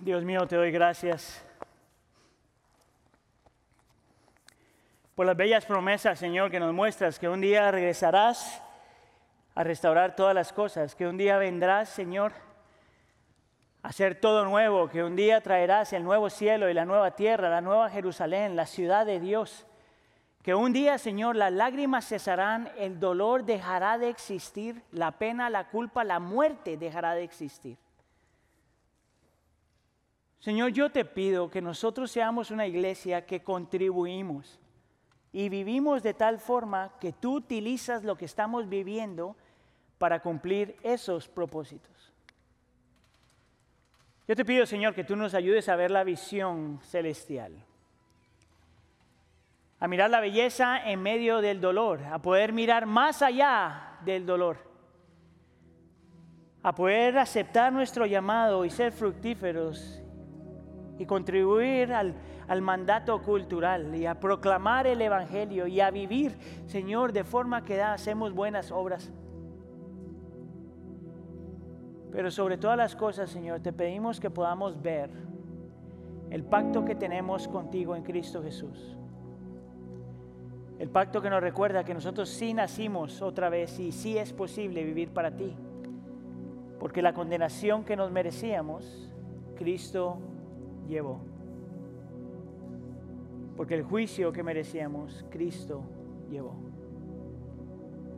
Dios mío, te doy gracias por las bellas promesas, Señor, que nos muestras, que un día regresarás a restaurar todas las cosas, que un día vendrás, Señor, hacer todo nuevo, que un día traerás el nuevo cielo y la nueva tierra, la nueva Jerusalén, la ciudad de Dios. Que un día, Señor, las lágrimas cesarán, el dolor dejará de existir, la pena, la culpa, la muerte dejará de existir. Señor, yo te pido que nosotros seamos una iglesia que contribuimos y vivimos de tal forma que tú utilizas lo que estamos viviendo para cumplir esos propósitos. Yo te pido, Señor, que tú nos ayudes a ver la visión celestial, a mirar la belleza en medio del dolor, a poder mirar más allá del dolor, a poder aceptar nuestro llamado y ser fructíferos y contribuir al, al, mandato cultural y a proclamar el Evangelio y a vivir, Señor, de forma que hacemos buenas obras. Pero sobre todas las cosas, Señor, te pedimos que podamos ver el pacto que tenemos contigo en Cristo Jesús. El pacto que nos recuerda que nosotros sí nacimos otra vez y sí es posible vivir para ti. Porque la condenación que nos merecíamos, Cristo llevó. Porque el juicio que merecíamos, Cristo llevó.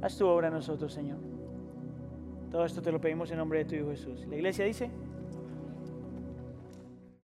Haz tu obra en nosotros, Señor. Todo esto te lo pedimos en nombre de tu Hijo Jesús. La iglesia dice...